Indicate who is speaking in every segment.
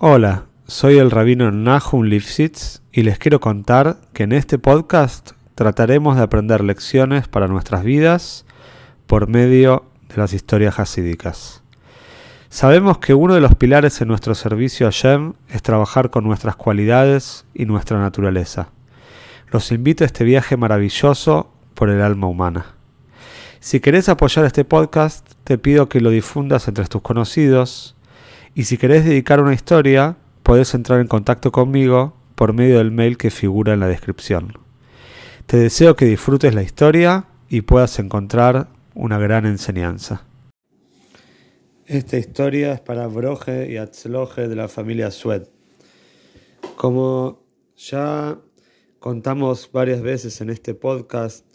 Speaker 1: Hola, soy el rabino Nahum Lifshitz y les quiero contar que en este podcast trataremos de aprender lecciones para nuestras vidas por medio de las historias hasídicas. Sabemos que uno de los pilares en nuestro servicio a Shem es trabajar con nuestras cualidades y nuestra naturaleza. Los invito a este viaje maravilloso por el alma humana. Si querés apoyar este podcast, te pido que lo difundas entre tus conocidos y si querés dedicar una historia, podés entrar en contacto conmigo por medio del mail que figura en la descripción. Te deseo que disfrutes la historia y puedas encontrar una gran enseñanza. Esta historia es para Broje y Atzloje de la familia Sued. Como ya contamos varias veces en este podcast,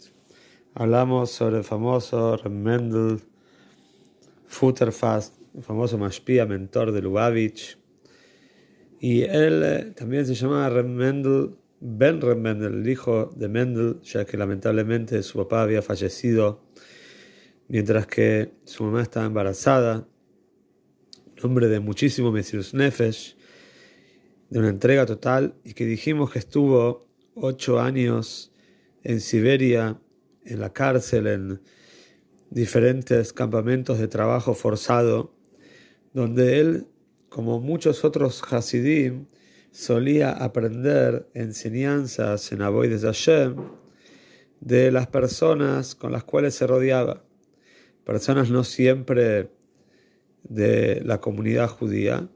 Speaker 1: hablamos sobre el famoso Mendel Futterfast, el famoso Mashpia, mentor de Lubavitch. Y él eh, también se llamaba Rem Mendel, Ben Rem Mendel, el hijo de Mendel, ya que lamentablemente su papá había fallecido mientras que su mamá estaba embarazada. Un hombre de muchísimo Mesirus Nefesh, de una entrega total, y que dijimos que estuvo ocho años en Siberia, en la cárcel, en diferentes campamentos de trabajo forzado, donde él, como muchos otros Hasidim, solía aprender enseñanzas en de Hashem de las personas con las cuales se rodeaba, personas no siempre de la comunidad judía,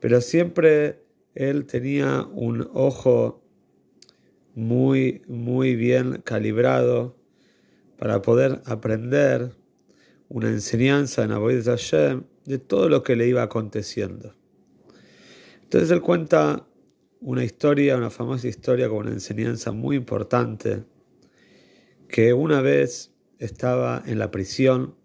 Speaker 1: pero siempre él tenía un ojo muy, muy bien calibrado para poder aprender una enseñanza en Avoid Hashem de todo lo que le iba aconteciendo. Entonces él cuenta una historia, una famosa historia con una enseñanza muy importante, que una vez estaba en la prisión,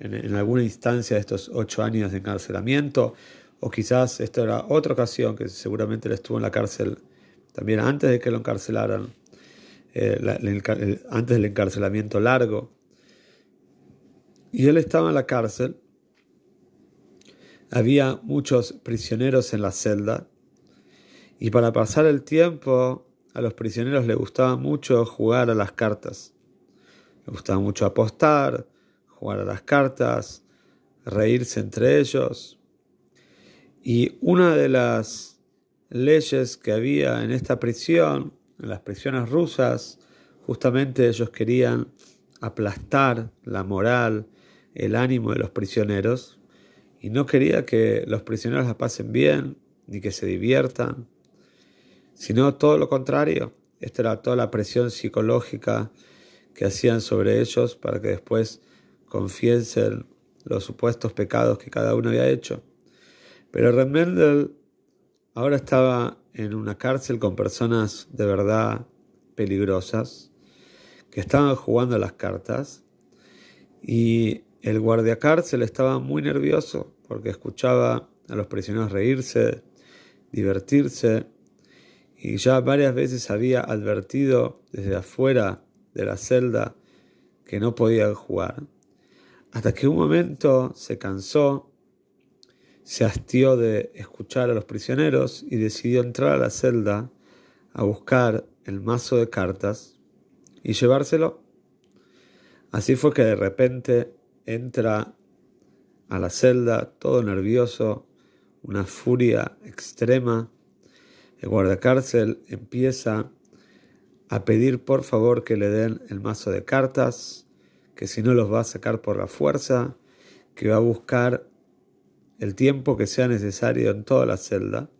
Speaker 1: en, en alguna instancia de estos ocho años de encarcelamiento, o quizás esta era otra ocasión que seguramente él estuvo en la cárcel también antes de que lo encarcelaran, eh, antes del encarcelamiento largo. Y él estaba en la cárcel, había muchos prisioneros en la celda, y para pasar el tiempo a los prisioneros les gustaba mucho jugar a las cartas. Les gustaba mucho apostar, jugar a las cartas, reírse entre ellos. Y una de las leyes que había en esta prisión, en las prisiones rusas, justamente ellos querían aplastar la moral, el ánimo de los prisioneros, y no quería que los prisioneros la pasen bien, ni que se diviertan, sino todo lo contrario. Esta era toda la presión psicológica que hacían sobre ellos para que después confiesen los supuestos pecados que cada uno había hecho. Pero Remendel Ahora estaba en una cárcel con personas de verdad peligrosas que estaban jugando las cartas y el guardia cárcel estaba muy nervioso porque escuchaba a los prisioneros reírse, divertirse y ya varias veces había advertido desde afuera de la celda que no podían jugar. Hasta que un momento se cansó se hastió de escuchar a los prisioneros y decidió entrar a la celda a buscar el mazo de cartas y llevárselo. Así fue que de repente entra a la celda todo nervioso, una furia extrema. El guardacárcel empieza a pedir por favor que le den el mazo de cartas, que si no los va a sacar por la fuerza, que va a buscar el tiempo que sea necesario en toda la celda.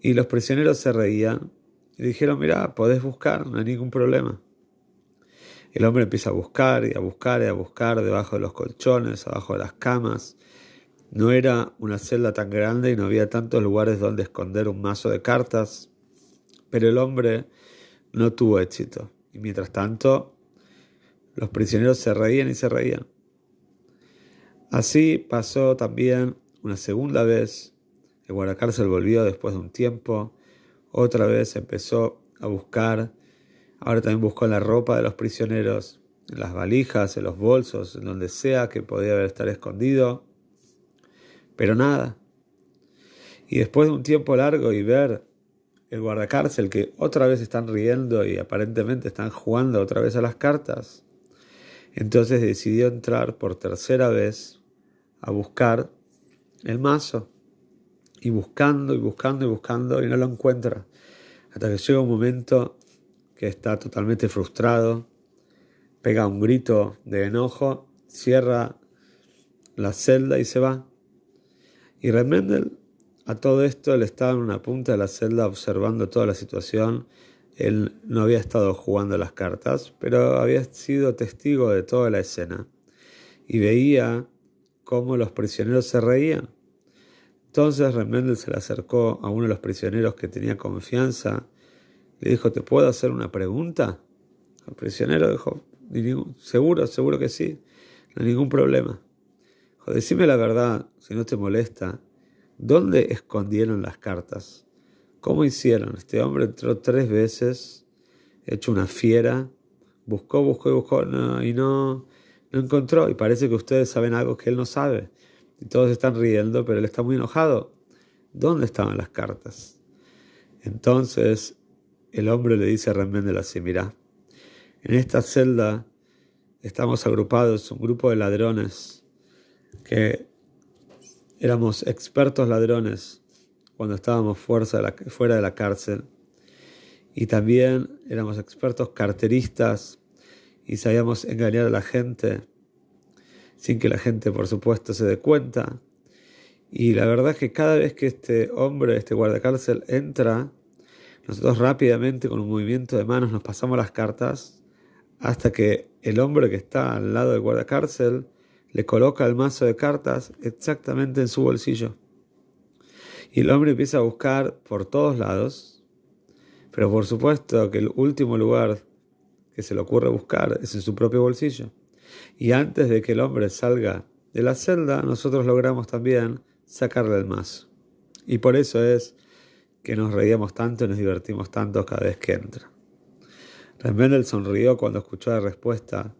Speaker 1: Y los prisioneros se reían y dijeron, mira, podés buscar, no hay ningún problema. El hombre empieza a buscar y a buscar y a buscar debajo de los colchones, abajo de las camas. No era una celda tan grande y no había tantos lugares donde esconder un mazo de cartas, pero el hombre no tuvo éxito. Y mientras tanto, los prisioneros se reían y se reían. Así pasó también una segunda vez. El guardacárcel volvió después de un tiempo. Otra vez empezó a buscar. Ahora también buscó en la ropa de los prisioneros, en las valijas, en los bolsos, en donde sea que podía haber estar escondido. Pero nada, Y después de un tiempo largo y ver el guardacárcel que otra vez están riendo y aparentemente están jugando otra vez a las cartas, entonces decidió entrar por tercera vez a buscar el mazo. Y buscando y buscando y buscando y no lo encuentra. Hasta que llega un momento que está totalmente frustrado, pega un grito de enojo, cierra la celda y se va. Y Remendel a todo esto él estaba en una punta de la celda observando toda la situación. Él no había estado jugando las cartas, pero había sido testigo de toda la escena y veía cómo los prisioneros se reían. Entonces Remendel se le acercó a uno de los prisioneros que tenía confianza le dijo, ¿te puedo hacer una pregunta? El prisionero dijo, seguro, seguro que sí, no hay ningún problema. Dijo, decime la verdad, si no te molesta, ¿dónde escondieron las cartas? ¿Cómo hicieron? Este hombre entró tres veces, hecho una fiera, buscó, buscó y buscó y no, no encontró. Y parece que ustedes saben algo que él no sabe. Y todos están riendo, pero él está muy enojado. ¿Dónde estaban las cartas? Entonces el hombre le dice a Remendel así, mira, en esta celda estamos agrupados, un grupo de ladrones, que éramos expertos ladrones cuando estábamos fuera de la cárcel, y también éramos expertos carteristas y sabíamos engañar a la gente sin que la gente, por supuesto, se dé cuenta. Y la verdad es que cada vez que este hombre, este guardacárcel, entra, nosotros rápidamente con un movimiento de manos nos pasamos las cartas hasta que el hombre que está al lado del guardacárcel le coloca el mazo de cartas exactamente en su bolsillo. Y el hombre empieza a buscar por todos lados, pero por supuesto que el último lugar que se le ocurre buscar es en su propio bolsillo. Y antes de que el hombre salga de la celda, nosotros logramos también sacarle el mazo. Y por eso es que nos reíamos tanto y nos divertimos tanto cada vez que entra. Remendel sonrió cuando escuchó la respuesta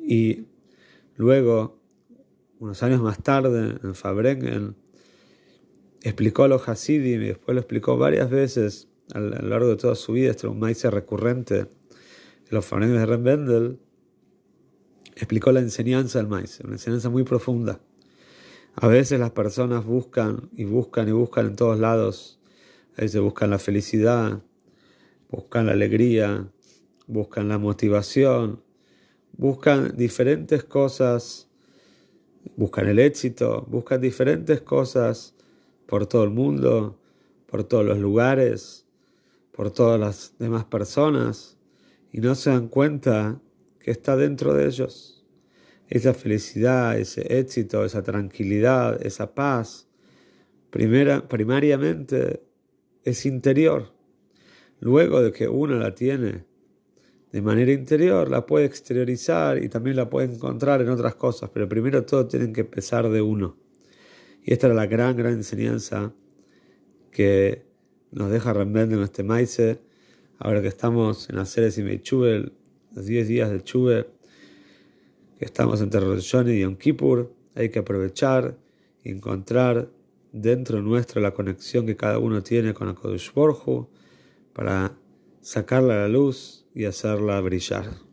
Speaker 1: y luego, unos años más tarde, en Fabrengen, explicó a los Hasidim y después lo explicó varias veces a lo largo de toda su vida, este es un maíz recurrente de los Fabrengen de Remendel, explicó la enseñanza del maíz, una enseñanza muy profunda. A veces las personas buscan y buscan y buscan en todos lados veces buscan la felicidad, buscan la alegría, buscan la motivación, buscan diferentes cosas, buscan el éxito, buscan diferentes cosas por todo el mundo, por todos los lugares, por todas las demás personas y no se dan cuenta que está dentro de ellos. Esa felicidad, ese éxito, esa tranquilidad, esa paz, primera, primariamente es interior. Luego de que uno la tiene de manera interior, la puede exteriorizar y también la puede encontrar en otras cosas, pero primero todo tiene que empezar de uno. Y esta era la gran, gran enseñanza que nos deja Rembrandt en este maíz. Ahora que estamos en las series y Meichubel, los 10 días del Chube, que estamos entre Rosh y Yom Kippur, hay que aprovechar y encontrar dentro nuestro la conexión que cada uno tiene con Kodesh Borju para sacarla a la luz y hacerla brillar.